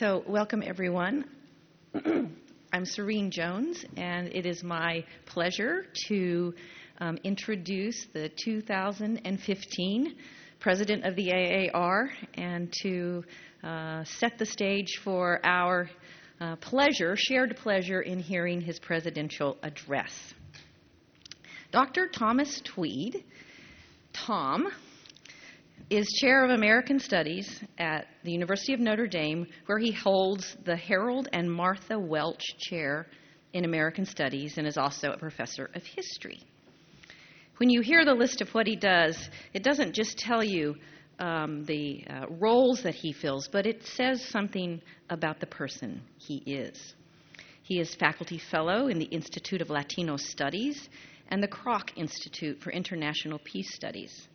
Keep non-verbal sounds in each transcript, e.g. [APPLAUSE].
So, welcome everyone. [CLEARS THROAT] I'm Serene Jones, and it is my pleasure to um, introduce the 2015 President of the AAR and to uh, set the stage for our uh, pleasure, shared pleasure, in hearing his presidential address. Dr. Thomas Tweed, Tom, is chair of American Studies at the University of Notre Dame, where he holds the Harold and Martha Welch Chair in American Studies and is also a professor of history. When you hear the list of what he does, it doesn't just tell you um, the uh, roles that he fills, but it says something about the person he is. He is faculty fellow in the Institute of Latino Studies and the Kroc Institute for International Peace Studies.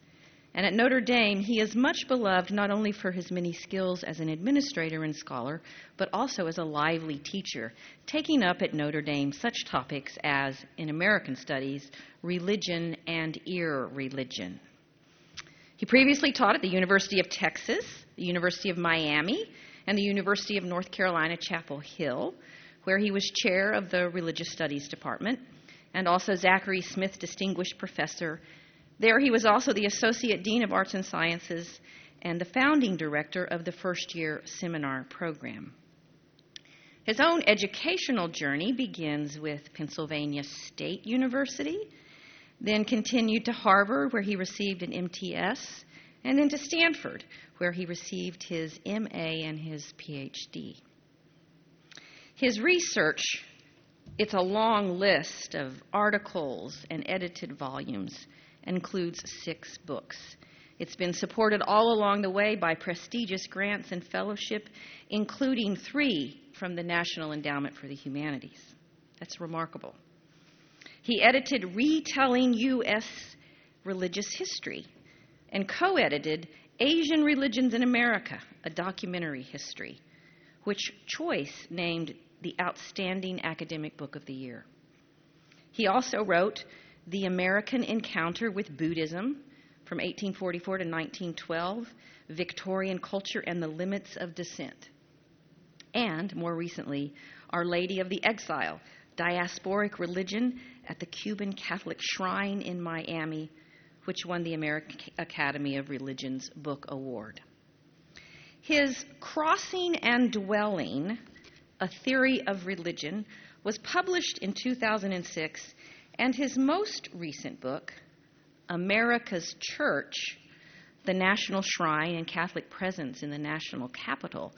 And at Notre Dame, he is much beloved not only for his many skills as an administrator and scholar, but also as a lively teacher, taking up at Notre Dame such topics as, in American studies, religion and irreligion. He previously taught at the University of Texas, the University of Miami, and the University of North Carolina, Chapel Hill, where he was chair of the Religious Studies Department, and also Zachary Smith Distinguished Professor there, he was also the Associate Dean of Arts and Sciences and the founding director of the first year seminar program. His own educational journey begins with Pennsylvania State University, then continued to Harvard, where he received an MTS, and then to Stanford, where he received his MA and his PhD. His research, it's a long list of articles and edited volumes includes six books. It's been supported all along the way by prestigious grants and fellowship, including three from the National Endowment for the Humanities. That's remarkable. He edited Retelling U.S. Religious History and co edited Asian Religions in America, a documentary history, which Choice named the Outstanding Academic Book of the Year. He also wrote the American Encounter with Buddhism from 1844 to 1912, Victorian Culture and the Limits of Dissent. And more recently, Our Lady of the Exile, Diasporic Religion at the Cuban Catholic Shrine in Miami, which won the American Academy of Religions Book Award. His Crossing and Dwelling, A Theory of Religion, was published in 2006 and his most recent book, America's Church The National Shrine and Catholic Presence in the National Capital,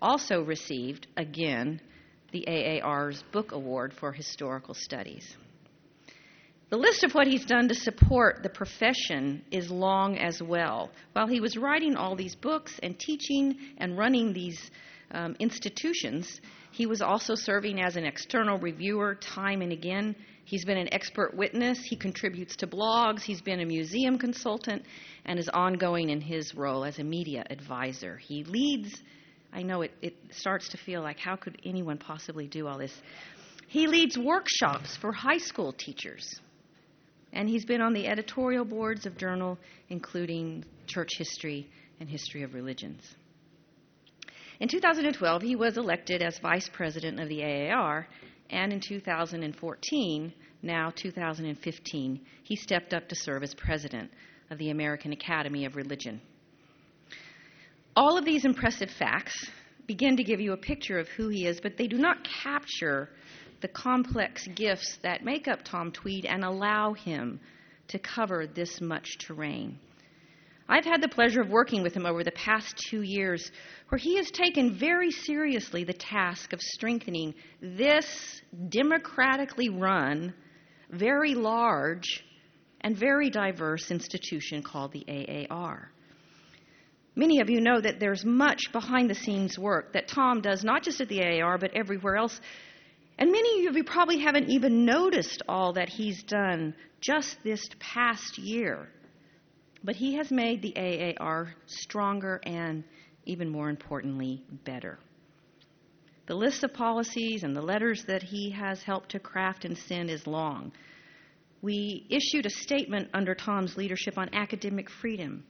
also received, again, the AAR's Book Award for Historical Studies. The list of what he's done to support the profession is long as well. While he was writing all these books and teaching and running these um, institutions, he was also serving as an external reviewer time and again He's been an expert witness. He contributes to blogs. He's been a museum consultant and is ongoing in his role as a media advisor. He leads, I know it, it starts to feel like how could anyone possibly do all this? He leads workshops for high school teachers. And he's been on the editorial boards of journal including Church History and History of Religions. In 2012, he was elected as vice president of the AAR and in 2014, now 2015, he stepped up to serve as president of the American Academy of Religion. All of these impressive facts begin to give you a picture of who he is, but they do not capture the complex gifts that make up Tom Tweed and allow him to cover this much terrain. I've had the pleasure of working with him over the past two years, where he has taken very seriously the task of strengthening this democratically run, very large, and very diverse institution called the AAR. Many of you know that there's much behind the scenes work that Tom does, not just at the AAR, but everywhere else. And many of you probably haven't even noticed all that he's done just this past year. But he has made the AAR stronger and, even more importantly, better. The list of policies and the letters that he has helped to craft and send is long. We issued a statement under Tom's leadership on academic freedom.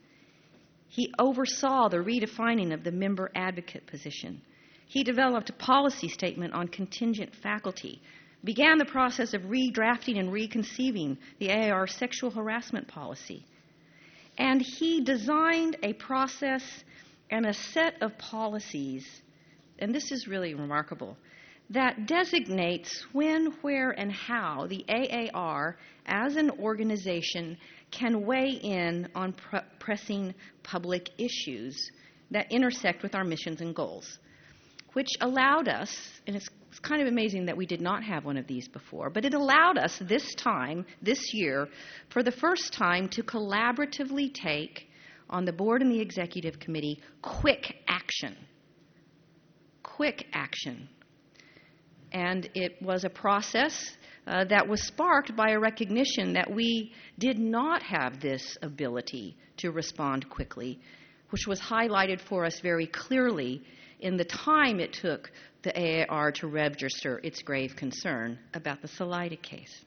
He oversaw the redefining of the member advocate position. He developed a policy statement on contingent faculty, began the process of redrafting and reconceiving the AAR sexual harassment policy. And he designed a process and a set of policies, and this is really remarkable, that designates when, where, and how the AAR as an organization can weigh in on pr- pressing public issues that intersect with our missions and goals, which allowed us, and it's kind of amazing that we did not have one of these before, but it allowed us this time, this year, for the first time to collaboratively take on the board and the executive committee quick action. Quick action and it was a process uh, that was sparked by a recognition that we did not have this ability to respond quickly, which was highlighted for us very clearly in the time it took the AAR to register its grave concern about the Salaita case.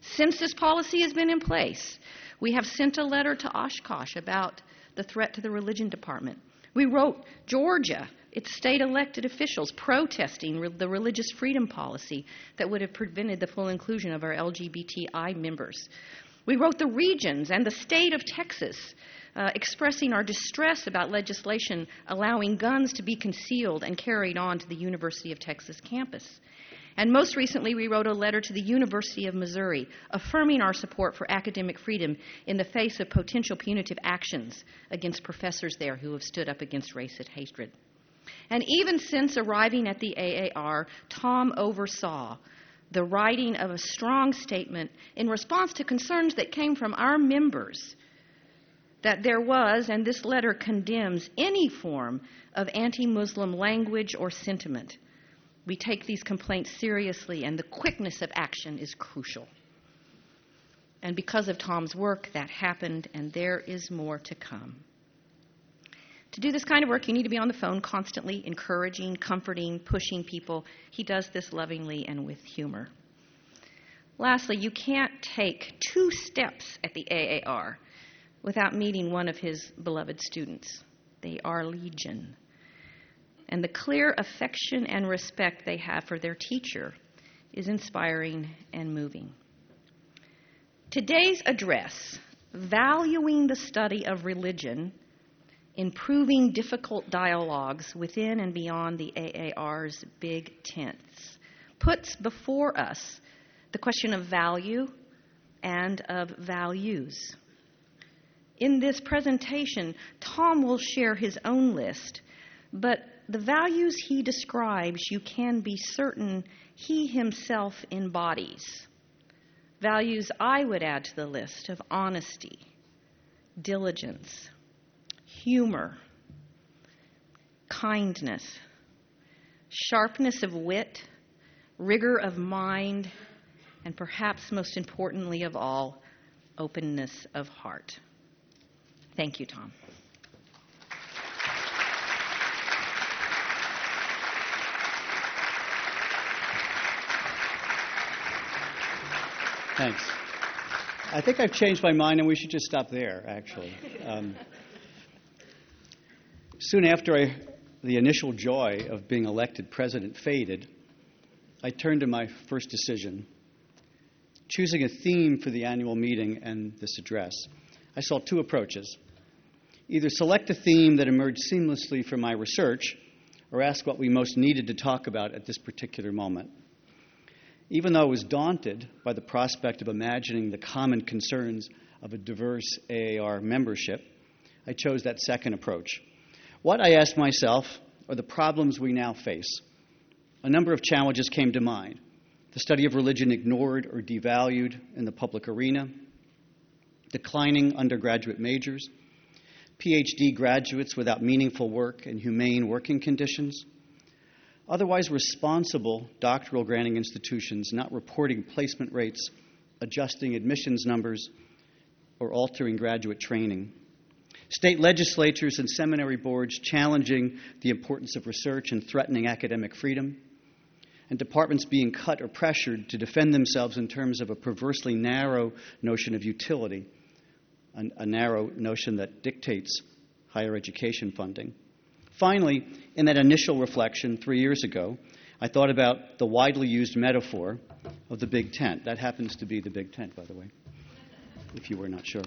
Since this policy has been in place, we have sent a letter to Oshkosh about the threat to the religion department. We wrote Georgia it's state elected officials protesting re- the religious freedom policy that would have prevented the full inclusion of our LGBTI members. We wrote the regions and the state of Texas uh, expressing our distress about legislation allowing guns to be concealed and carried on to the University of Texas campus. And most recently, we wrote a letter to the University of Missouri affirming our support for academic freedom in the face of potential punitive actions against professors there who have stood up against racist hatred. And even since arriving at the AAR, Tom oversaw the writing of a strong statement in response to concerns that came from our members that there was, and this letter condemns any form of anti Muslim language or sentiment. We take these complaints seriously, and the quickness of action is crucial. And because of Tom's work, that happened, and there is more to come. To do this kind of work, you need to be on the phone constantly, encouraging, comforting, pushing people. He does this lovingly and with humor. Lastly, you can't take two steps at the AAR without meeting one of his beloved students. They are legion. And the clear affection and respect they have for their teacher is inspiring and moving. Today's address, Valuing the Study of Religion, improving difficult dialogues within and beyond the AAR's big tents, puts before us the question of value and of values. In this presentation, Tom will share his own list, but the values he describes, you can be certain he himself embodies. Values I would add to the list of honesty, diligence, humor, kindness, sharpness of wit, rigor of mind, and perhaps most importantly of all, openness of heart. Thank you, Tom. Thanks. I think I've changed my mind, and we should just stop there, actually. Um, Soon after I, the initial joy of being elected president faded, I turned to my first decision, choosing a theme for the annual meeting and this address. I saw two approaches either select a theme that emerged seamlessly from my research, or ask what we most needed to talk about at this particular moment. Even though I was daunted by the prospect of imagining the common concerns of a diverse AAR membership, I chose that second approach what, I asked myself, are the problems we now face? A number of challenges came to mind the study of religion ignored or devalued in the public arena, declining undergraduate majors, PhD graduates without meaningful work and humane working conditions, otherwise responsible doctoral granting institutions not reporting placement rates, adjusting admissions numbers, or altering graduate training. State legislatures and seminary boards challenging the importance of research and threatening academic freedom, and departments being cut or pressured to defend themselves in terms of a perversely narrow notion of utility, a, a narrow notion that dictates higher education funding. Finally, in that initial reflection three years ago, I thought about the widely used metaphor of the big tent. That happens to be the big tent, by the way, if you were not sure.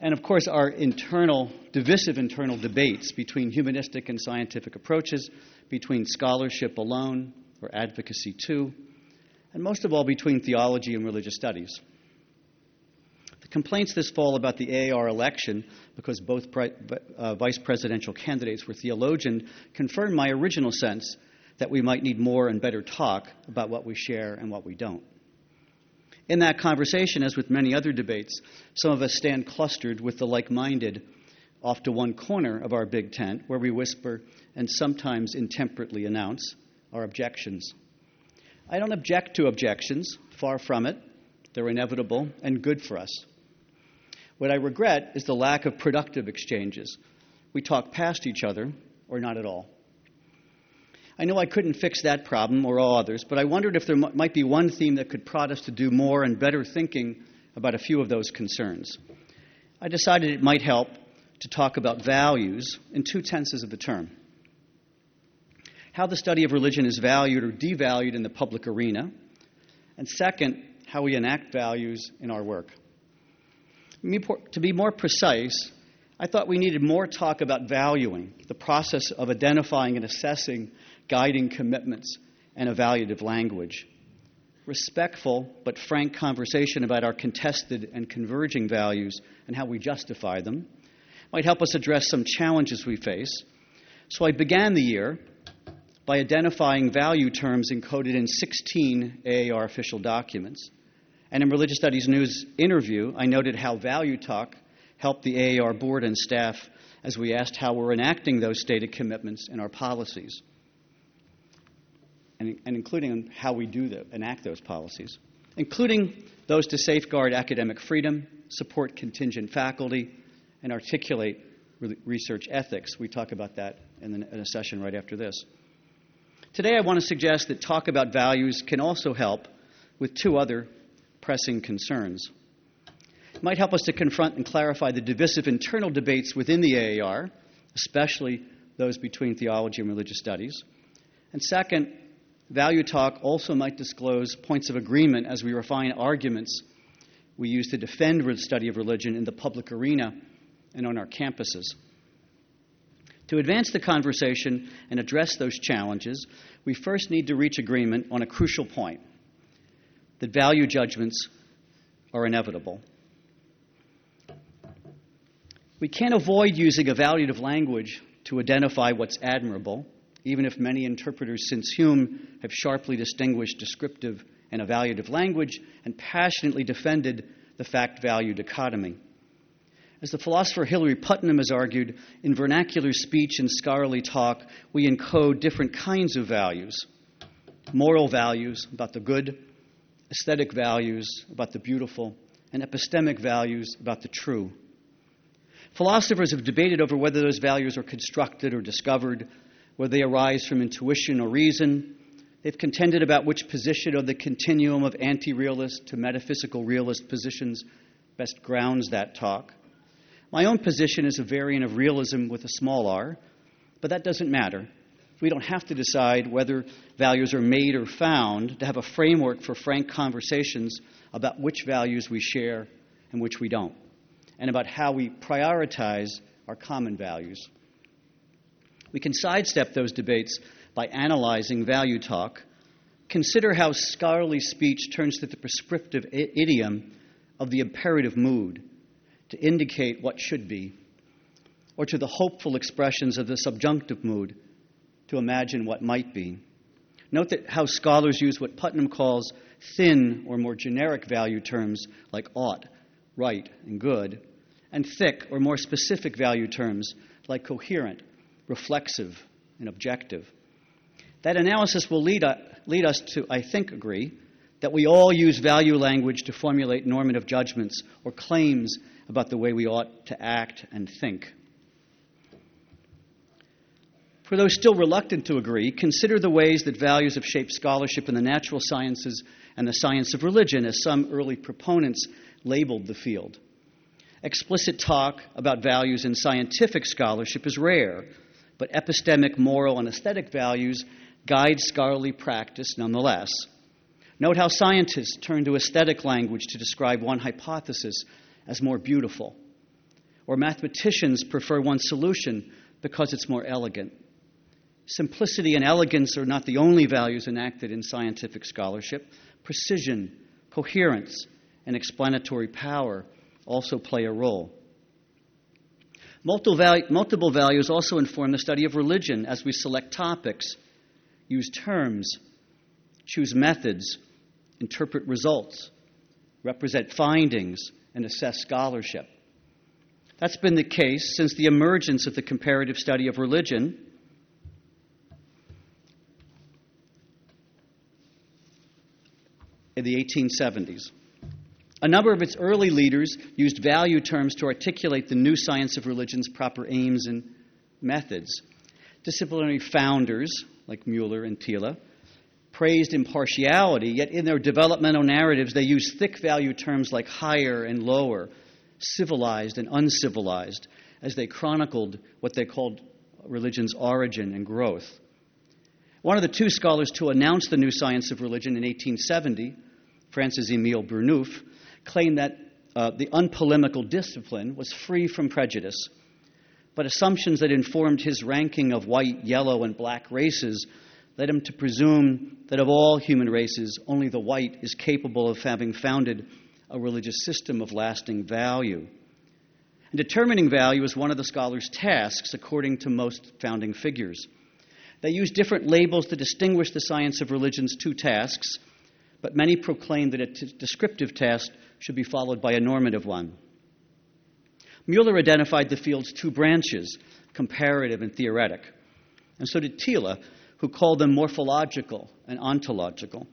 And of course, our internal, divisive internal debates between humanistic and scientific approaches, between scholarship alone or advocacy too, and most of all between theology and religious studies. Complaints this fall about the AAR election, because both pre- uh, vice presidential candidates were theologians, confirmed my original sense that we might need more and better talk about what we share and what we don't. In that conversation, as with many other debates, some of us stand clustered with the like minded off to one corner of our big tent where we whisper and sometimes intemperately announce our objections. I don't object to objections, far from it. They're inevitable and good for us. What I regret is the lack of productive exchanges. We talk past each other or not at all. I know I couldn't fix that problem or all others, but I wondered if there m- might be one theme that could prod us to do more and better thinking about a few of those concerns. I decided it might help to talk about values in two tenses of the term how the study of religion is valued or devalued in the public arena, and second, how we enact values in our work. To be more precise, I thought we needed more talk about valuing, the process of identifying and assessing guiding commitments and evaluative language. Respectful but frank conversation about our contested and converging values and how we justify them might help us address some challenges we face. So I began the year by identifying value terms encoded in 16 AAR official documents. And in Religious Studies News interview, I noted how Value Talk helped the AAR board and staff as we asked how we're enacting those stated commitments in our policies, and, and including how we do the, enact those policies, including those to safeguard academic freedom, support contingent faculty, and articulate re- research ethics. We talk about that in, the, in a session right after this. Today, I want to suggest that talk about values can also help with two other pressing concerns. It might help us to confront and clarify the divisive internal debates within the AAR, especially those between theology and religious studies. And second, value talk also might disclose points of agreement as we refine arguments we use to defend the study of religion in the public arena and on our campuses. To advance the conversation and address those challenges, we first need to reach agreement on a crucial point that value judgments are inevitable. We can't avoid using evaluative language to identify what's admirable, even if many interpreters since Hume have sharply distinguished descriptive and evaluative language and passionately defended the fact value dichotomy. As the philosopher Hilary Putnam has argued, in vernacular speech and scholarly talk, we encode different kinds of values moral values about the good, aesthetic values about the beautiful, and epistemic values about the true. Philosophers have debated over whether those values are constructed or discovered, whether they arise from intuition or reason. They've contended about which position of the continuum of anti realist to metaphysical realist positions best grounds that talk. My own position is a variant of realism with a small r, but that doesn't matter. We don't have to decide whether values are made or found to have a framework for frank conversations about which values we share and which we don't, and about how we prioritize our common values. We can sidestep those debates by analyzing value talk. Consider how scholarly speech turns to the prescriptive idiom of the imperative mood to indicate what should be, or to the hopeful expressions of the subjunctive mood to imagine what might be. Note that how scholars use what Putnam calls thin or more generic value terms like ought, right, and good, and thick or more specific value terms like coherent, reflexive, and objective. That analysis will lead, uh, lead us to, I think, agree that we all use value language to formulate normative judgments or claims about the way we ought to act and think. For those still reluctant to agree, consider the ways that values have shaped scholarship in the natural sciences and the science of religion, as some early proponents labeled the field. Explicit talk about values in scientific scholarship is rare, but epistemic, moral, and aesthetic values guide scholarly practice nonetheless. Note how scientists turn to aesthetic language to describe one hypothesis as more beautiful, or mathematicians prefer one solution because it's more elegant. Simplicity and elegance are not the only values enacted in scientific scholarship. Precision, coherence, and explanatory power also play a role. Multiple values also inform the study of religion as we select topics, use terms, choose methods, interpret results, represent findings, and assess scholarship. That's been the case since the emergence of the comparative study of religion. In the 1870s. A number of its early leaders used value terms to articulate the new science of religion's proper aims and methods. Disciplinary founders, like Mueller and Tiele, praised impartiality, yet in their developmental narratives they used thick value terms like higher and lower, civilized and uncivilized, as they chronicled what they called religion's origin and growth. One of the two scholars to announce the new science of religion in 1870, Francis Emile Burnouf, claimed that uh, the unpolemical discipline was free from prejudice, but assumptions that informed his ranking of white, yellow, and black races led him to presume that of all human races, only the white is capable of having founded a religious system of lasting value. And determining value is one of the scholar's tasks, according to most founding figures. They use different labels to distinguish the science of religion's two tasks, but many proclaim that a t- descriptive task should be followed by a normative one. Mueller identified the field's two branches, comparative and theoretic, and so did Tiele, who called them morphological and ontological,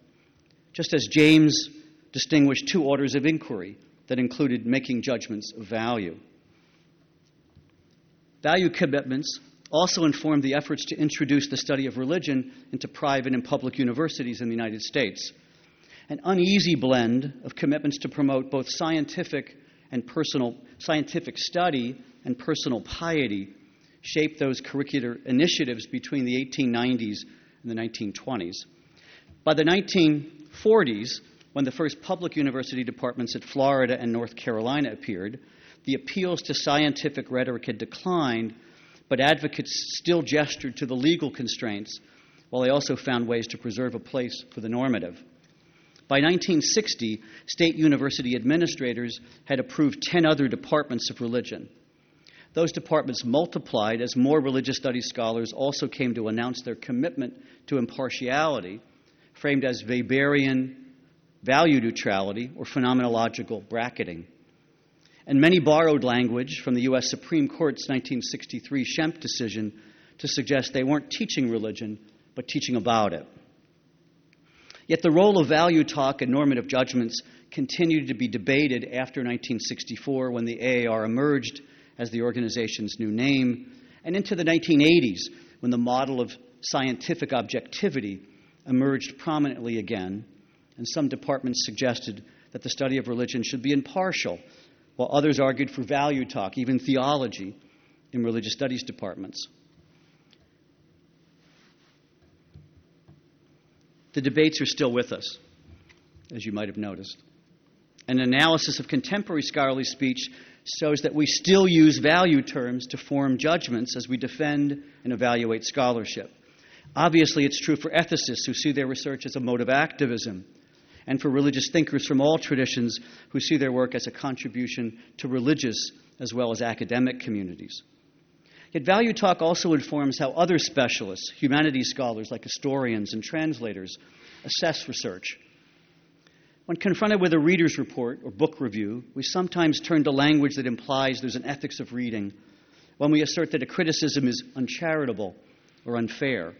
just as James distinguished two orders of inquiry that included making judgments of value. Value commitments also informed the efforts to introduce the study of religion into private and public universities in the United States an uneasy blend of commitments to promote both scientific and personal scientific study and personal piety shaped those curricular initiatives between the 1890s and the 1920s. By the 1940s, when the first public university departments at Florida and North Carolina appeared, the appeals to scientific rhetoric had declined, but advocates still gestured to the legal constraints, while they also found ways to preserve a place for the normative. By 1960, state university administrators had approved 10 other departments of religion. Those departments multiplied as more religious studies scholars also came to announce their commitment to impartiality, framed as Weberian value neutrality or phenomenological bracketing. And many borrowed language from the U.S. Supreme Court's 1963 Schempp decision to suggest they weren't teaching religion, but teaching about it. Yet the role of value talk and normative judgments continued to be debated after 1964 when the AAR emerged as the organization's new name, and into the 1980s when the model of scientific objectivity emerged prominently again, and some departments suggested that the study of religion should be impartial, while others argued for value talk, even theology, in religious studies departments. The debates are still with us, as you might have noticed. An analysis of contemporary scholarly speech shows that we still use value terms to form judgments as we defend and evaluate scholarship. Obviously, it's true for ethicists who see their research as a mode of activism, and for religious thinkers from all traditions who see their work as a contribution to religious as well as academic communities. Yet value talk also informs how other specialists, humanities scholars like historians and translators, assess research. When confronted with a reader's report or book review, we sometimes turn to language that implies there's an ethics of reading, when we assert that a criticism is uncharitable or unfair.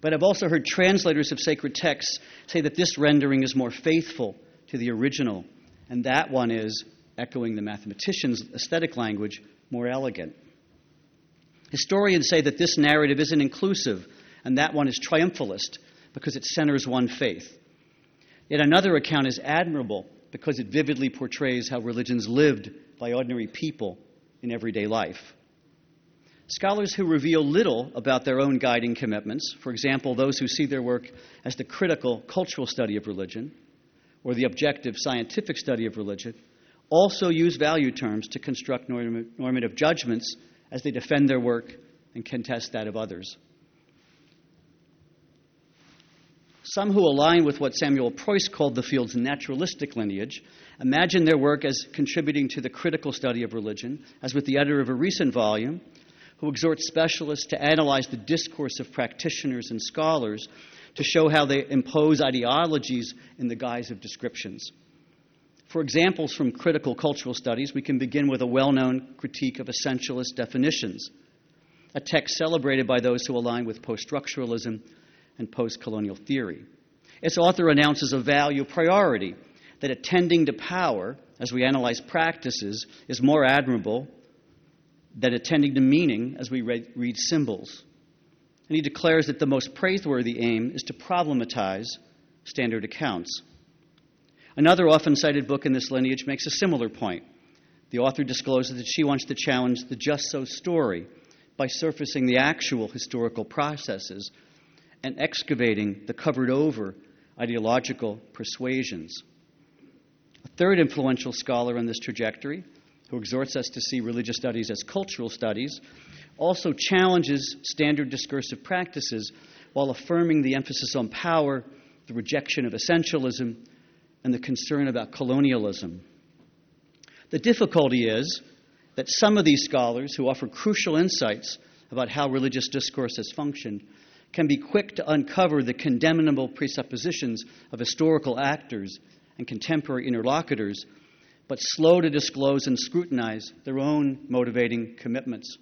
But I've also heard translators of sacred texts say that this rendering is more faithful to the original, and that one is, echoing the mathematician's aesthetic language, more elegant. Historians say that this narrative isn't inclusive, and that one is triumphalist because it centers one faith. Yet another account is admirable because it vividly portrays how religions lived by ordinary people in everyday life. Scholars who reveal little about their own guiding commitments, for example, those who see their work as the critical cultural study of religion or the objective scientific study of religion, also use value terms to construct normative judgments as they defend their work and contest that of others. Some who align with what Samuel Preus called the field's naturalistic lineage imagine their work as contributing to the critical study of religion, as with the editor of a recent volume, who exhorts specialists to analyze the discourse of practitioners and scholars to show how they impose ideologies in the guise of descriptions. For examples from critical cultural studies, we can begin with a well known critique of essentialist definitions, a text celebrated by those who align with post structuralism and post colonial theory. Its author announces a value priority that attending to power, as we analyze practices, is more admirable than attending to meaning as we read, read symbols. And he declares that the most praiseworthy aim is to problematize standard accounts. Another often cited book in this lineage makes a similar point. The author discloses that she wants to challenge the just so story by surfacing the actual historical processes and excavating the covered over ideological persuasions. A third influential scholar on this trajectory who exhorts us to see religious studies as cultural studies, also challenges standard discursive practices while affirming the emphasis on power, the rejection of essentialism, and the concern about colonialism. The difficulty is that some of these scholars who offer crucial insights about how religious discourse has functioned can be quick to uncover the condemnable presuppositions of historical actors and contemporary interlocutors but slow to disclose and scrutinize their own motivating commitments.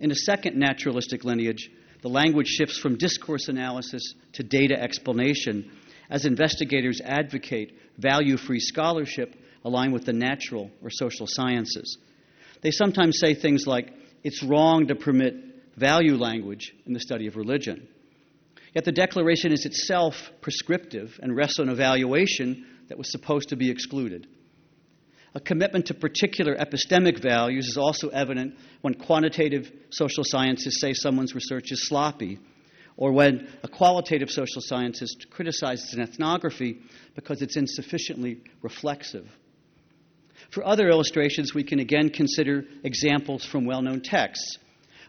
In a second naturalistic lineage, the language shifts from discourse analysis to data explanation as investigators advocate value free scholarship aligned with the natural or social sciences. They sometimes say things like, it's wrong to permit value language in the study of religion. Yet the declaration is itself prescriptive and rests on evaluation that was supposed to be excluded. A commitment to particular epistemic values is also evident when quantitative social scientists say someone's research is sloppy, or when a qualitative social scientist criticizes an ethnography because it's insufficiently reflexive. For other illustrations, we can again consider examples from well known texts.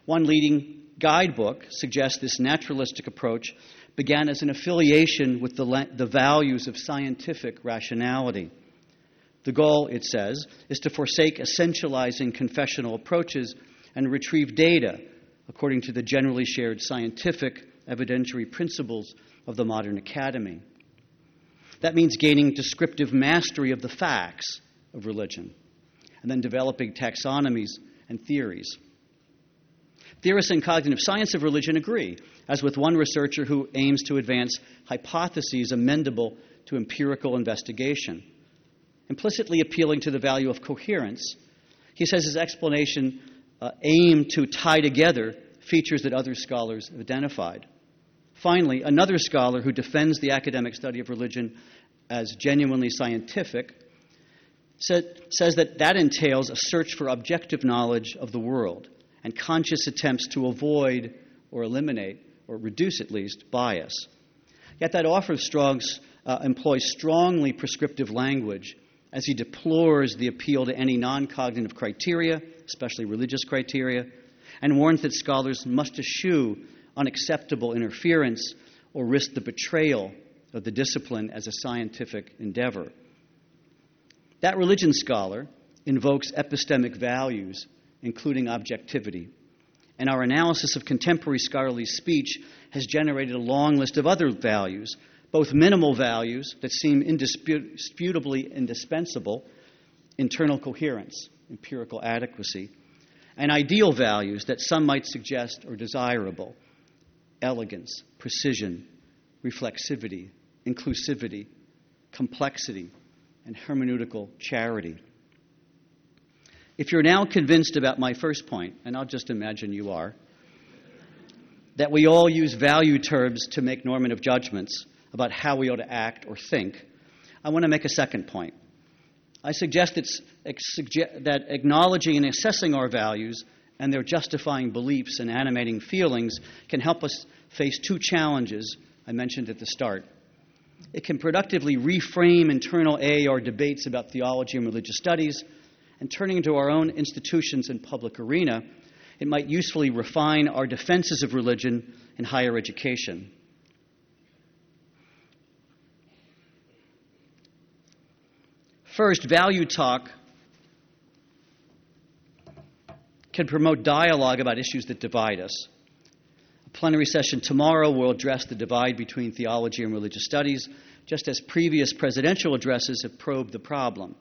One leading guidebook suggests this naturalistic approach began as an affiliation with the, the values of scientific rationality. The goal, it says, is to forsake essentializing confessional approaches and retrieve data according to the generally shared scientific evidentiary principles of the modern academy. That means gaining descriptive mastery of the facts of religion and then developing taxonomies and theories. Theorists in cognitive science of religion agree, as with one researcher who aims to advance hypotheses amendable to empirical investigation. Implicitly appealing to the value of coherence, he says his explanation uh, aimed to tie together features that other scholars have identified. Finally, another scholar who defends the academic study of religion as genuinely scientific said, says that that entails a search for objective knowledge of the world and conscious attempts to avoid or eliminate, or reduce at least, bias. Yet that author Strong's uh, employs strongly prescriptive language as he deplores the appeal to any non cognitive criteria, especially religious criteria, and warns that scholars must eschew unacceptable interference or risk the betrayal of the discipline as a scientific endeavor. That religion scholar invokes epistemic values including objectivity. And our analysis of contemporary scholarly speech has generated a long list of other values, both minimal values that seem indisputably indispensable internal coherence, empirical adequacy, and ideal values that some might suggest are desirable elegance, precision, reflexivity, inclusivity, complexity, and hermeneutical charity. If you're now convinced about my first point, and I'll just imagine you are, that we all use value terms to make normative judgments about how we ought to act or think, I want to make a second point. I suggest that acknowledging and assessing our values and their justifying beliefs and animating feelings can help us face two challenges I mentioned at the start. It can productively reframe internal AAR debates about theology and religious studies, and turning into our own institutions and public arena, it might usefully refine our defenses of religion in higher education. First, value talk can promote dialogue about issues that divide us. A plenary session tomorrow will address the divide between theology and religious studies, just as previous presidential addresses have probed the problem.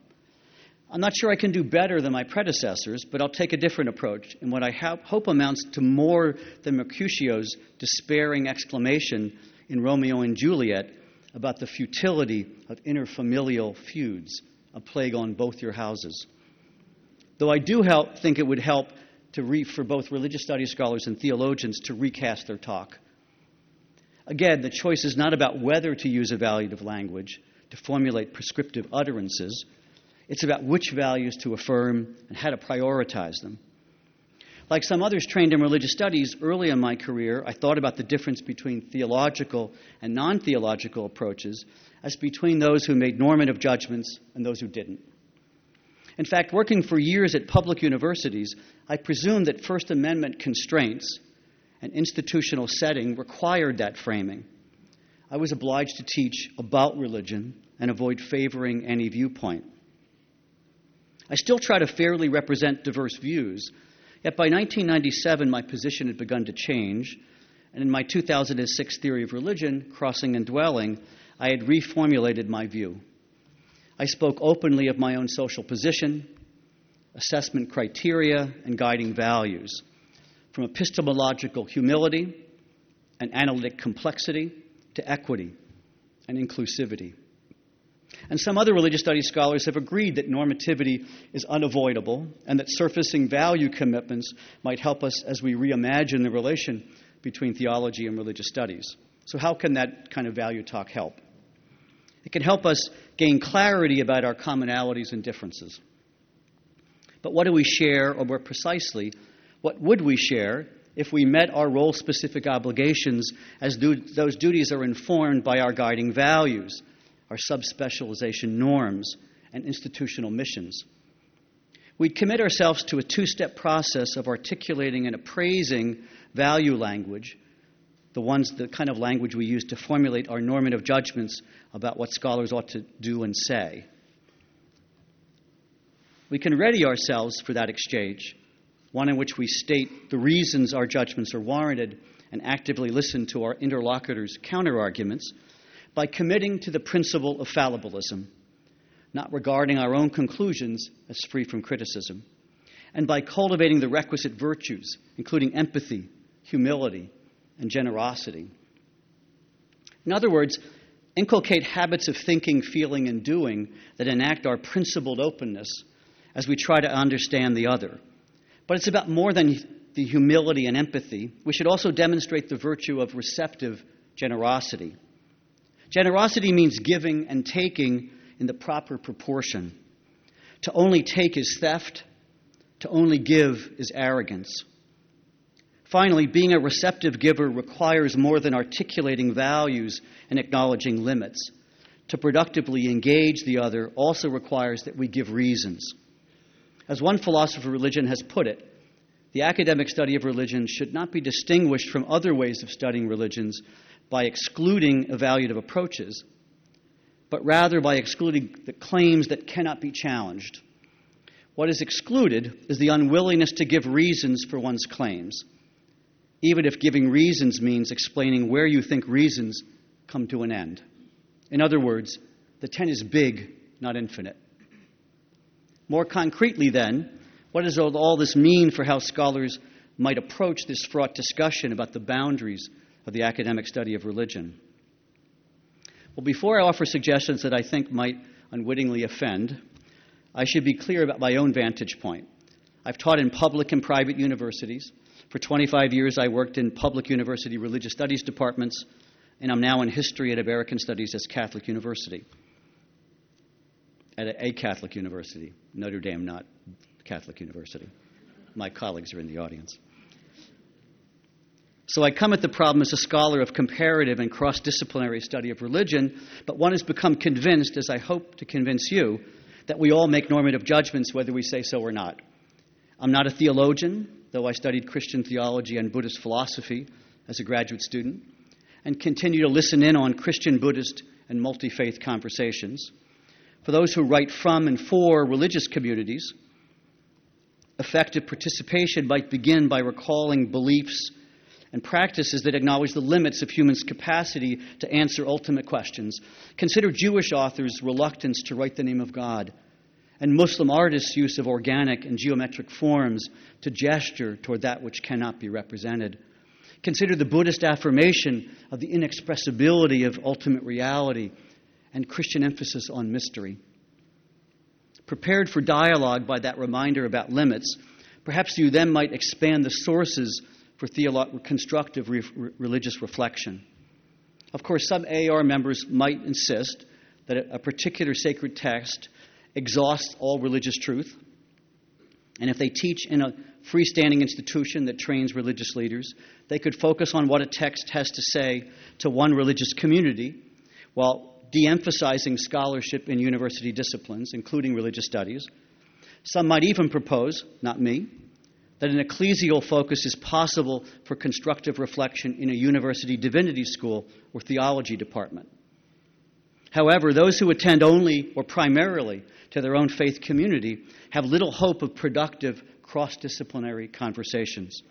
I'm not sure I can do better than my predecessors, but I'll take a different approach in what I hope amounts to more than Mercutio's despairing exclamation in Romeo and Juliet about the futility of interfamilial feuds, a plague on both your houses. Though I do help, think it would help to re, for both religious studies scholars and theologians to recast their talk. Again, the choice is not about whether to use evaluative language to formulate prescriptive utterances it's about which values to affirm and how to prioritize them. Like some others trained in religious studies, early in my career, I thought about the difference between theological and non theological approaches as between those who made normative judgments and those who didn't. In fact, working for years at public universities, I presumed that First Amendment constraints and institutional setting required that framing. I was obliged to teach about religion and avoid favoring any viewpoint. I still try to fairly represent diverse views, yet by 1997 my position had begun to change, and in my 2006 theory of religion, Crossing and Dwelling, I had reformulated my view. I spoke openly of my own social position, assessment criteria, and guiding values, from epistemological humility and analytic complexity to equity and inclusivity. And some other religious studies scholars have agreed that normativity is unavoidable and that surfacing value commitments might help us as we reimagine the relation between theology and religious studies. So, how can that kind of value talk help? It can help us gain clarity about our commonalities and differences. But what do we share, or more precisely, what would we share if we met our role specific obligations as those duties are informed by our guiding values? our subspecialization norms, and institutional missions. We'd commit ourselves to a two step process of articulating and appraising value language, the ones, the kind of language we use to formulate our normative judgments about what scholars ought to do and say. We can ready ourselves for that exchange, one in which we state the reasons our judgments are warranted and actively listen to our interlocutors' counterarguments by committing to the principle of fallibilism, not regarding our own conclusions as free from criticism, and by cultivating the requisite virtues, including empathy, humility, and generosity. In other words, inculcate habits of thinking, feeling, and doing that enact our principled openness as we try to understand the other. But it's about more than the humility and empathy. We should also demonstrate the virtue of receptive generosity. Generosity means giving and taking in the proper proportion. To only take is theft, to only give is arrogance. Finally, being a receptive giver requires more than articulating values and acknowledging limits. To productively engage the other also requires that we give reasons. As one philosopher of religion has put it, the academic study of religion should not be distinguished from other ways of studying religions by excluding evaluative approaches, but rather by excluding the claims that cannot be challenged. What is excluded is the unwillingness to give reasons for one's claims, even if giving reasons means explaining where you think reasons come to an end. In other words, the tent is big, not infinite. More concretely, then, what does all this mean for how scholars might approach this fraught discussion about the boundaries of the academic study of religion. Well, before I offer suggestions that I think might unwittingly offend, I should be clear about my own vantage point. I've taught in public and private universities. For 25 years, I worked in public university religious studies departments, and I'm now in history at American Studies at Catholic University. At a Catholic university, Notre Dame, not Catholic University. my colleagues are in the audience. So I come at the problem as a scholar of comparative and cross disciplinary study of religion, but one has become convinced, as I hope to convince you, that we all make normative judgments whether we say so or not. I'm not a theologian, though I studied Christian theology and Buddhist philosophy as a graduate student, and continue to listen in on Christian, Buddhist, and multi faith conversations. For those who write from and for religious communities, effective participation might begin by recalling beliefs and practices that acknowledge the limits of humans' capacity to answer ultimate questions. Consider Jewish authors' reluctance to write the name of God, and Muslim artists' use of organic and geometric forms to gesture toward that which cannot be represented. Consider the Buddhist affirmation of the inexpressibility of ultimate reality and Christian emphasis on mystery. Prepared for dialogue by that reminder about limits, perhaps you then might expand the sources for theolo- constructive re- religious reflection. Of course, some AAR members might insist that a particular sacred text exhausts all religious truth. And if they teach in a freestanding institution that trains religious leaders, they could focus on what a text has to say to one religious community while de emphasizing scholarship in university disciplines, including religious studies. Some might even propose, not me, that an ecclesial focus is possible for constructive reflection in a university divinity school or theology department. However, those who attend only or primarily to their own faith community have little hope of productive cross disciplinary conversations.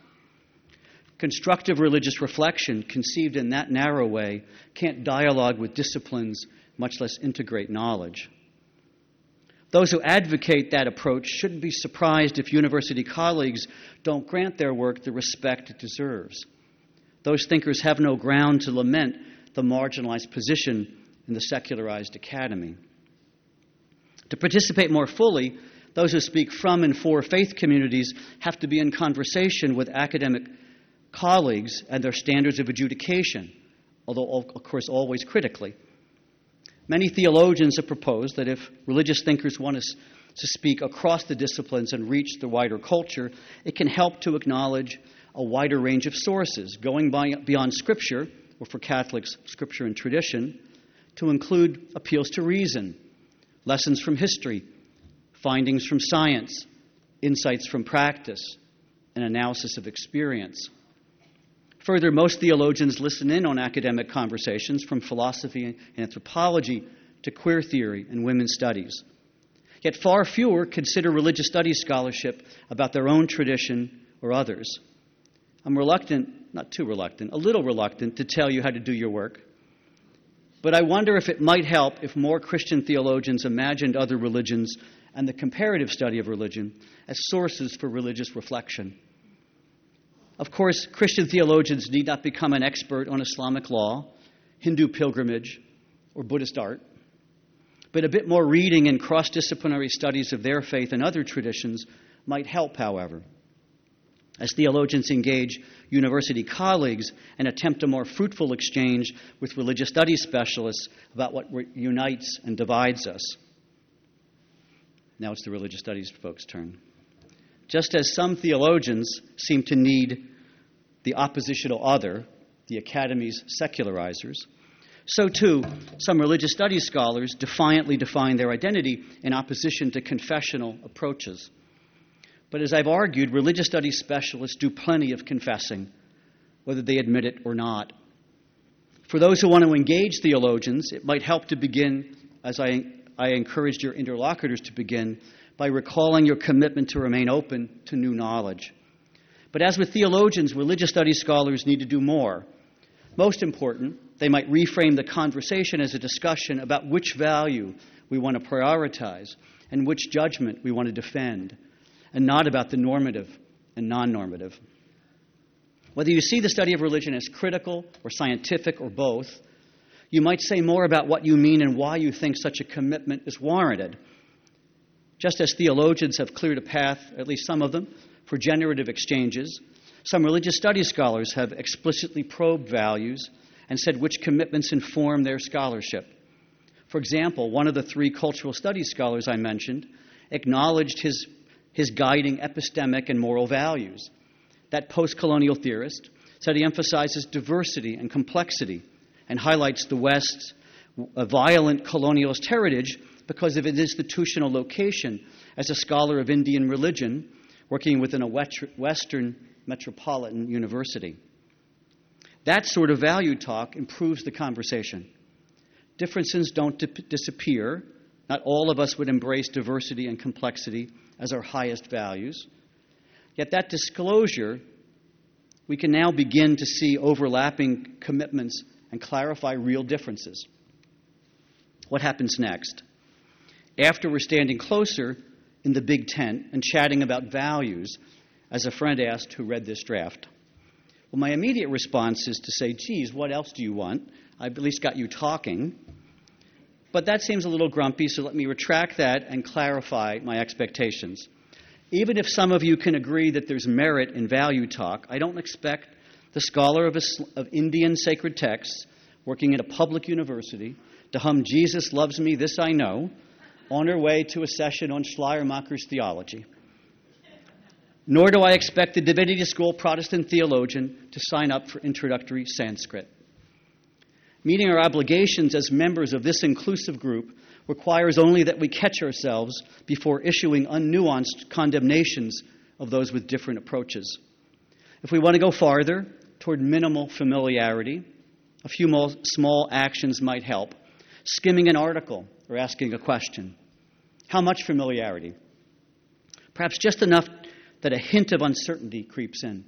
Constructive religious reflection, conceived in that narrow way, can't dialogue with disciplines, much less integrate knowledge. Those who advocate that approach shouldn't be surprised if university colleagues don't grant their work the respect it deserves. Those thinkers have no ground to lament the marginalized position in the secularized academy. To participate more fully, those who speak from and for faith communities have to be in conversation with academic colleagues and their standards of adjudication, although, of course, always critically. Many theologians have proposed that if religious thinkers want us to speak across the disciplines and reach the wider culture, it can help to acknowledge a wider range of sources, going by, beyond Scripture, or for Catholics, Scripture and tradition, to include appeals to reason, lessons from history, findings from science, insights from practice, and analysis of experience. Further, most theologians listen in on academic conversations from philosophy and anthropology to queer theory and women's studies. Yet far fewer consider religious studies scholarship about their own tradition or others. I'm reluctant, not too reluctant, a little reluctant to tell you how to do your work. But I wonder if it might help if more Christian theologians imagined other religions and the comparative study of religion as sources for religious reflection. Of course, Christian theologians need not become an expert on Islamic law, Hindu pilgrimage, or Buddhist art. But a bit more reading and cross disciplinary studies of their faith and other traditions might help, however. As theologians engage university colleagues and attempt a more fruitful exchange with religious studies specialists about what unites and divides us. Now it's the religious studies folks' turn. Just as some theologians seem to need the oppositional other, the Academy's secularizers, so too some religious studies scholars defiantly define their identity in opposition to confessional approaches. But as I've argued, religious studies specialists do plenty of confessing, whether they admit it or not. For those who want to engage theologians, it might help to begin, as I, I encouraged your interlocutors to begin, by recalling your commitment to remain open to new knowledge. But as with theologians, religious studies scholars need to do more. Most important, they might reframe the conversation as a discussion about which value we want to prioritize and which judgment we want to defend, and not about the normative and non normative. Whether you see the study of religion as critical or scientific or both, you might say more about what you mean and why you think such a commitment is warranted just as theologians have cleared a path, at least some of them, for generative exchanges, some religious studies scholars have explicitly probed values and said which commitments inform their scholarship. For example, one of the three cultural studies scholars I mentioned acknowledged his, his guiding epistemic and moral values. That post colonial theorist said he emphasizes diversity and complexity and highlights the West's violent colonialist heritage because of its institutional location as a scholar of Indian religion working within a Western metropolitan university. That sort of value talk improves the conversation. Differences don't dip- disappear. Not all of us would embrace diversity and complexity as our highest values. Yet, that disclosure, we can now begin to see overlapping commitments and clarify real differences. What happens next? After we're standing closer in the big tent and chatting about values, as a friend asked who read this draft. Well, my immediate response is to say, geez, what else do you want? I've at least got you talking. But that seems a little grumpy, so let me retract that and clarify my expectations. Even if some of you can agree that there's merit in value talk, I don't expect the scholar of, of Indian sacred texts working at a public university to hum Jesus loves me, this I know, on her way to a session on Schleiermacher's theology. Nor do I expect the divinity school Protestant theologian to sign up for introductory Sanskrit. Meeting our obligations as members of this inclusive group requires only that we catch ourselves before issuing unnuanced condemnations of those with different approaches. If we want to go farther toward minimal familiarity, a few small actions might help. Skimming an article or asking a question. How much familiarity? Perhaps just enough that a hint of uncertainty creeps in.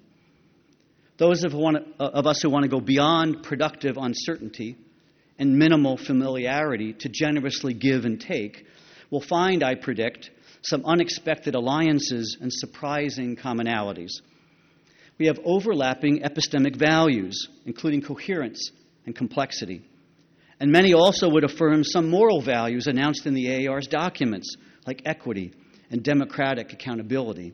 Those of, want, of us who want to go beyond productive uncertainty and minimal familiarity to generously give and take will find, I predict, some unexpected alliances and surprising commonalities. We have overlapping epistemic values, including coherence and complexity. And many also would affirm some moral values announced in the AAR's documents, like equity and democratic accountability.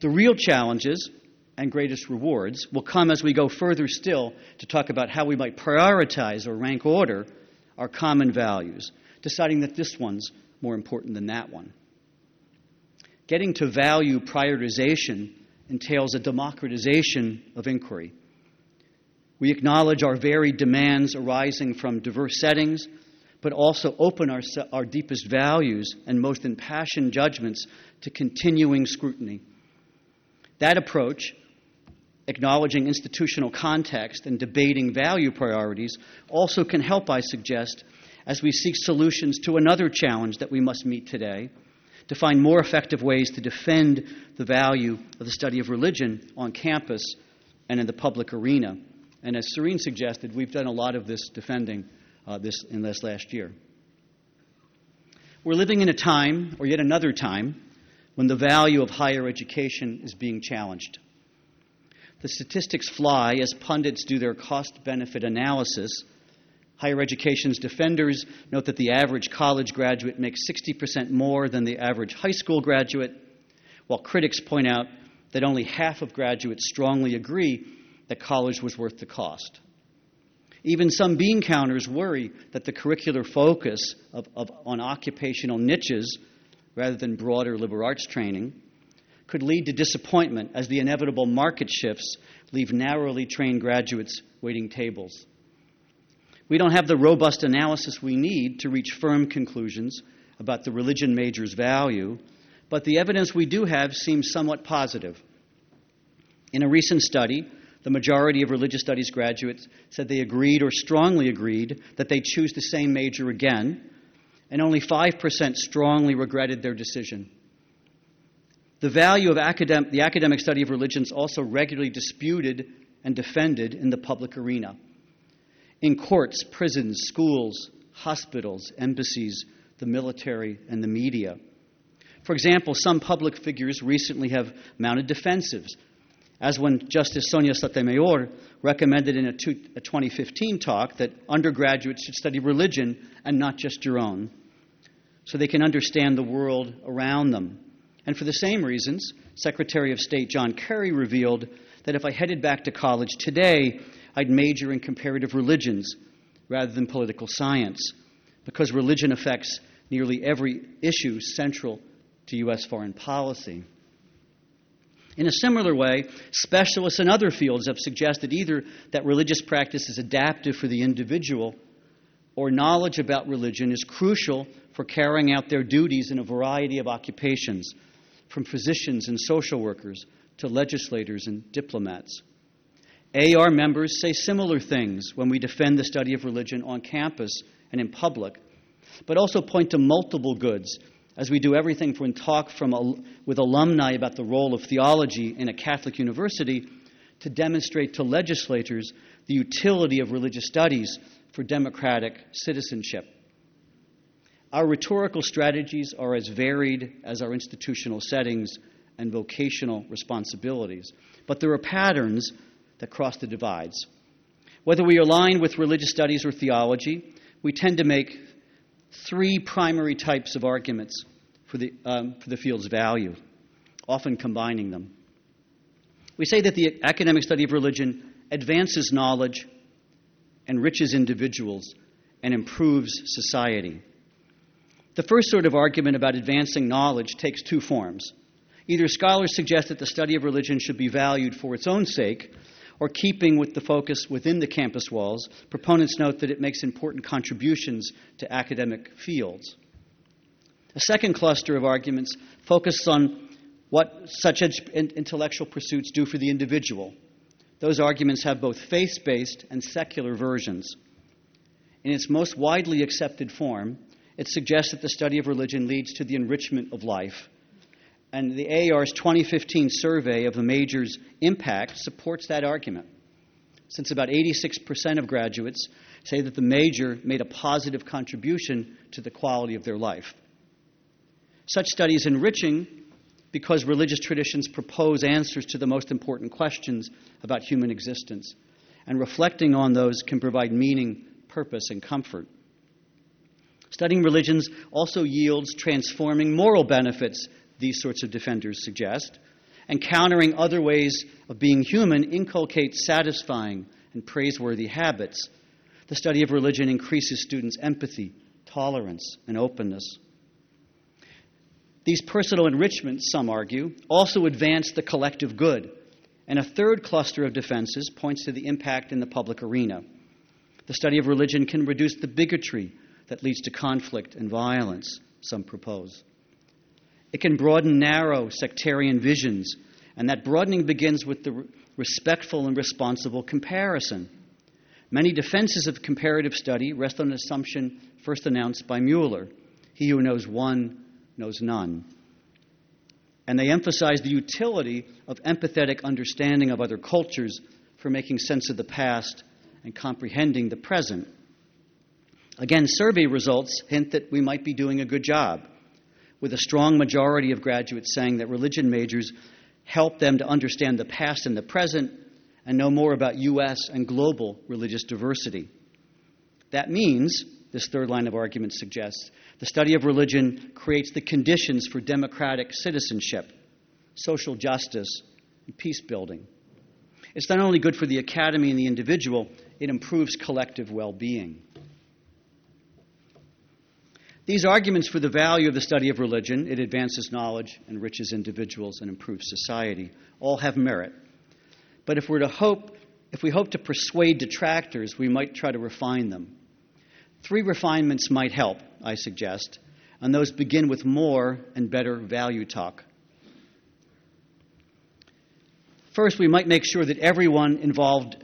The real challenges and greatest rewards will come as we go further still to talk about how we might prioritize or rank order our common values, deciding that this one's more important than that one. Getting to value prioritization entails a democratization of inquiry. We acknowledge our varied demands arising from diverse settings, but also open our, our deepest values and most impassioned judgments to continuing scrutiny. That approach, acknowledging institutional context and debating value priorities, also can help, I suggest, as we seek solutions to another challenge that we must meet today to find more effective ways to defend the value of the study of religion on campus and in the public arena. And as Serene suggested, we've done a lot of this defending uh, this in this last year. We're living in a time, or yet another time, when the value of higher education is being challenged. The statistics fly as pundits do their cost benefit analysis. Higher education's defenders note that the average college graduate makes 60% more than the average high school graduate, while critics point out that only half of graduates strongly agree that college was worth the cost. Even some bean counters worry that the curricular focus of, of, on occupational niches rather than broader liberal arts training could lead to disappointment as the inevitable market shifts leave narrowly trained graduates waiting tables. We don't have the robust analysis we need to reach firm conclusions about the religion major's value, but the evidence we do have seems somewhat positive. In a recent study, the majority of religious studies graduates said they agreed or strongly agreed that they choose the same major again, and only 5% strongly regretted their decision. The value of academ- the academic study of religion is also regularly disputed and defended in the public arena. In courts, prisons, schools, hospitals, embassies, the military, and the media. For example, some public figures recently have mounted defensives as when Justice Sonia Sotomayor recommended in a, two, a 2015 talk that undergraduates should study religion and not just your own, so they can understand the world around them. And for the same reasons, Secretary of State John Kerry revealed that if I headed back to college today, I'd major in comparative religions rather than political science, because religion affects nearly every issue central to U.S. foreign policy. In a similar way, specialists in other fields have suggested either that religious practice is adaptive for the individual or knowledge about religion is crucial for carrying out their duties in a variety of occupations, from physicians and social workers to legislators and diplomats. AAR members say similar things when we defend the study of religion on campus and in public, but also point to multiple goods as we do everything from talk from, with alumni about the role of theology in a Catholic university to demonstrate to legislators the utility of religious studies for democratic citizenship. Our rhetorical strategies are as varied as our institutional settings and vocational responsibilities, but there are patterns that cross the divides. Whether we align with religious studies or theology, we tend to make three primary types of arguments for the, um, for the field's value, often combining them. We say that the academic study of religion advances knowledge, enriches individuals, and improves society. The first sort of argument about advancing knowledge takes two forms. Either scholars suggest that the study of religion should be valued for its own sake, or keeping with the focus within the campus walls, proponents note that it makes important contributions to academic fields. A second cluster of arguments focuses on what such intellectual pursuits do for the individual. Those arguments have both faith based and secular versions. In its most widely accepted form, it suggests that the study of religion leads to the enrichment of life and the AAR's 2015 survey of the major's impact supports that argument. Since about 86% of graduates say that the major made a positive contribution to the quality of their life. Such studies enriching because religious traditions propose answers to the most important questions about human existence, and reflecting on those can provide meaning, purpose, and comfort. Studying religions also yields transforming moral benefits these sorts of defenders suggest, and countering other ways of being human inculcates satisfying and praiseworthy habits. The study of religion increases students' empathy, tolerance, and openness. These personal enrichments, some argue, also advance the collective good. And a third cluster of defenses points to the impact in the public arena. The study of religion can reduce the bigotry that leads to conflict and violence, some propose. It can broaden narrow sectarian visions, and that broadening begins with the respectful and responsible comparison. Many defenses of comparative study rest on an assumption first announced by Mueller he who knows one knows none. And they emphasize the utility of empathetic understanding of other cultures for making sense of the past and comprehending the present. Again, survey results hint that we might be doing a good job with a strong majority of graduates saying that religion majors help them to understand the past and the present and know more about U.S. and global religious diversity. That means, this third line of argument suggests, the study of religion creates the conditions for democratic citizenship, social justice, and peace building. It's not only good for the academy and the individual, it improves collective well being. These arguments for the value of the study of religion, it advances knowledge, enriches individuals, and improves society, all have merit. But if we're to hope, if we hope to persuade detractors, we might try to refine them. Three refinements might help, I suggest, and those begin with more and better value talk. First, we might make sure that everyone involved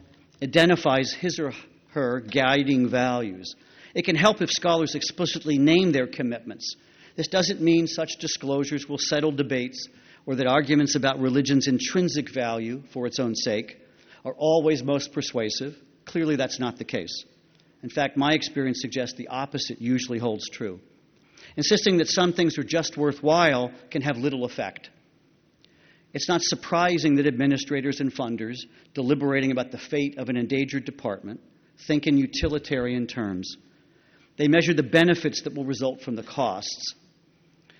identifies his or her guiding values. It can help if scholars explicitly name their commitments. This doesn't mean such disclosures will settle debates or that arguments about religion's intrinsic value for its own sake are always most persuasive. Clearly, that's not the case. In fact, my experience suggests the opposite usually holds true. Insisting that some things are just worthwhile can have little effect. It's not surprising that administrators and funders, deliberating about the fate of an endangered department, think in utilitarian terms. They measure the benefits that will result from the costs.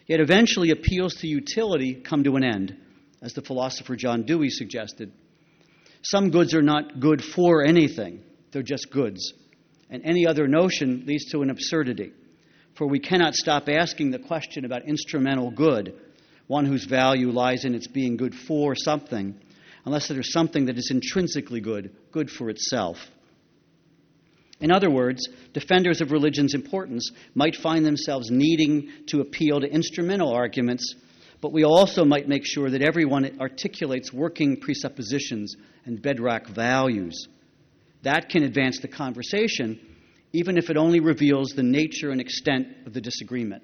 Yet eventually, appeals to utility come to an end, as the philosopher John Dewey suggested. Some goods are not good for anything, they're just goods. And any other notion leads to an absurdity. For we cannot stop asking the question about instrumental good one whose value lies in its being good for something, unless there's something that is intrinsically good, good for itself. In other words, defenders of religion's importance might find themselves needing to appeal to instrumental arguments, but we also might make sure that everyone articulates working presuppositions and bedrock values. That can advance the conversation, even if it only reveals the nature and extent of the disagreement.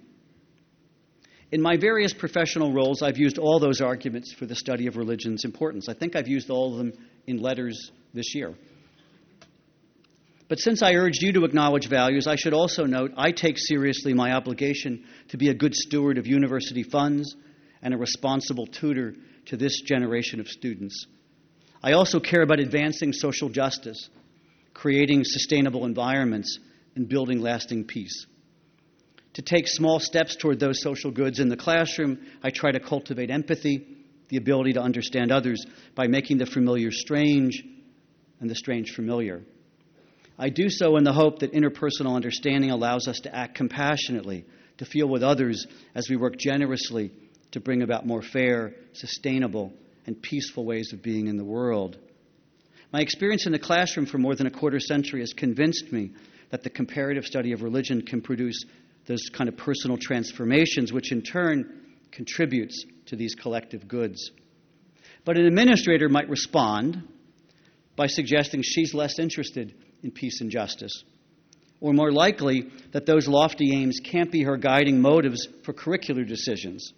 In my various professional roles, I've used all those arguments for the study of religion's importance. I think I've used all of them in letters this year. But since I urged you to acknowledge values, I should also note I take seriously my obligation to be a good steward of university funds and a responsible tutor to this generation of students. I also care about advancing social justice, creating sustainable environments, and building lasting peace. To take small steps toward those social goods in the classroom, I try to cultivate empathy, the ability to understand others, by making the familiar strange and the strange familiar. I do so in the hope that interpersonal understanding allows us to act compassionately, to feel with others as we work generously to bring about more fair, sustainable, and peaceful ways of being in the world. My experience in the classroom for more than a quarter century has convinced me that the comparative study of religion can produce those kind of personal transformations, which in turn contributes to these collective goods. But an administrator might respond by suggesting she's less interested in peace and justice. Or more likely, that those lofty aims can't be her guiding motives for curricular decisions.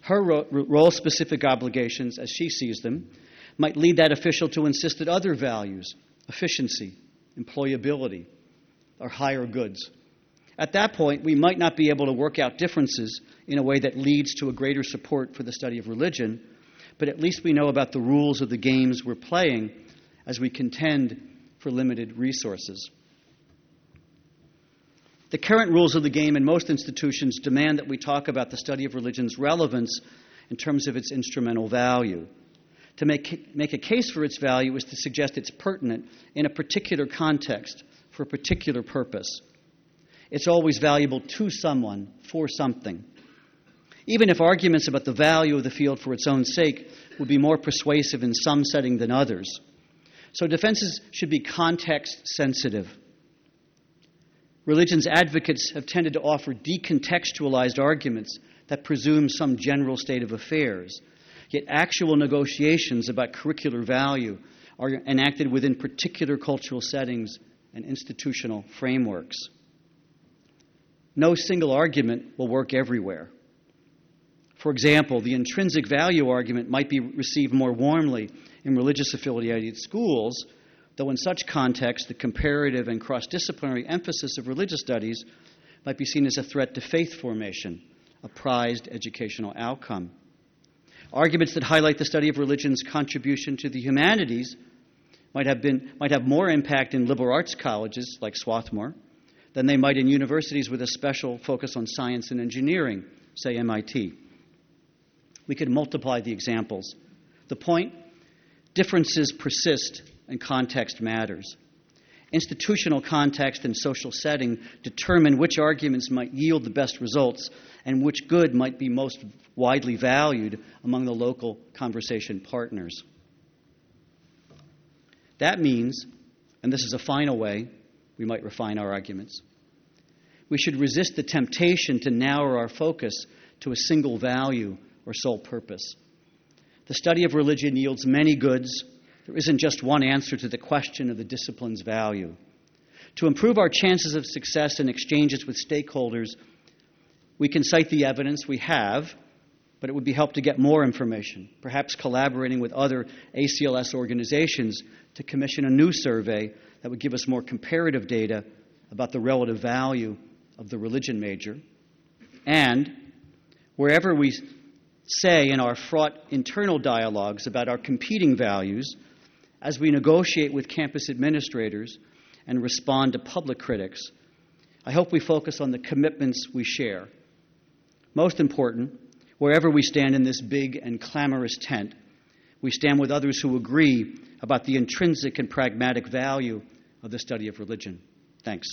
Her ro- role specific obligations, as she sees them, might lead that official to insist that other values, efficiency, employability, are higher goods. At that point, we might not be able to work out differences in a way that leads to a greater support for the study of religion, but at least we know about the rules of the games we're playing as we contend for limited resources. The current rules of the game in most institutions demand that we talk about the study of religion's relevance in terms of its instrumental value. To make, make a case for its value is to suggest it's pertinent in a particular context for a particular purpose. It's always valuable to someone for something. Even if arguments about the value of the field for its own sake would be more persuasive in some setting than others. So defenses should be context sensitive. Religion's advocates have tended to offer decontextualized arguments that presume some general state of affairs. Yet actual negotiations about curricular value are enacted within particular cultural settings and institutional frameworks. No single argument will work everywhere. For example, the intrinsic value argument might be received more warmly in religious affiliated schools, though in such contexts, the comparative and cross disciplinary emphasis of religious studies might be seen as a threat to faith formation, a prized educational outcome. Arguments that highlight the study of religion's contribution to the humanities might have, been, might have more impact in liberal arts colleges like Swarthmore than they might in universities with a special focus on science and engineering, say MIT. We could multiply the examples. The point differences persist and context matters. Institutional context and social setting determine which arguments might yield the best results and which good might be most widely valued among the local conversation partners. That means, and this is a final way we might refine our arguments, we should resist the temptation to narrow our focus to a single value or sole purpose. The study of religion yields many goods. There isn't just one answer to the question of the discipline's value. To improve our chances of success in exchanges with stakeholders, we can cite the evidence we have, but it would be helpful to get more information, perhaps collaborating with other ACLS organizations to commission a new survey that would give us more comparative data about the relative value of the religion major. And wherever we say in our fraught internal dialogues about our competing values as we negotiate with campus administrators and respond to public critics. I hope we focus on the commitments we share. Most important, wherever we stand in this big and clamorous tent, we stand with others who agree about the intrinsic and pragmatic value of the study of religion. Thanks.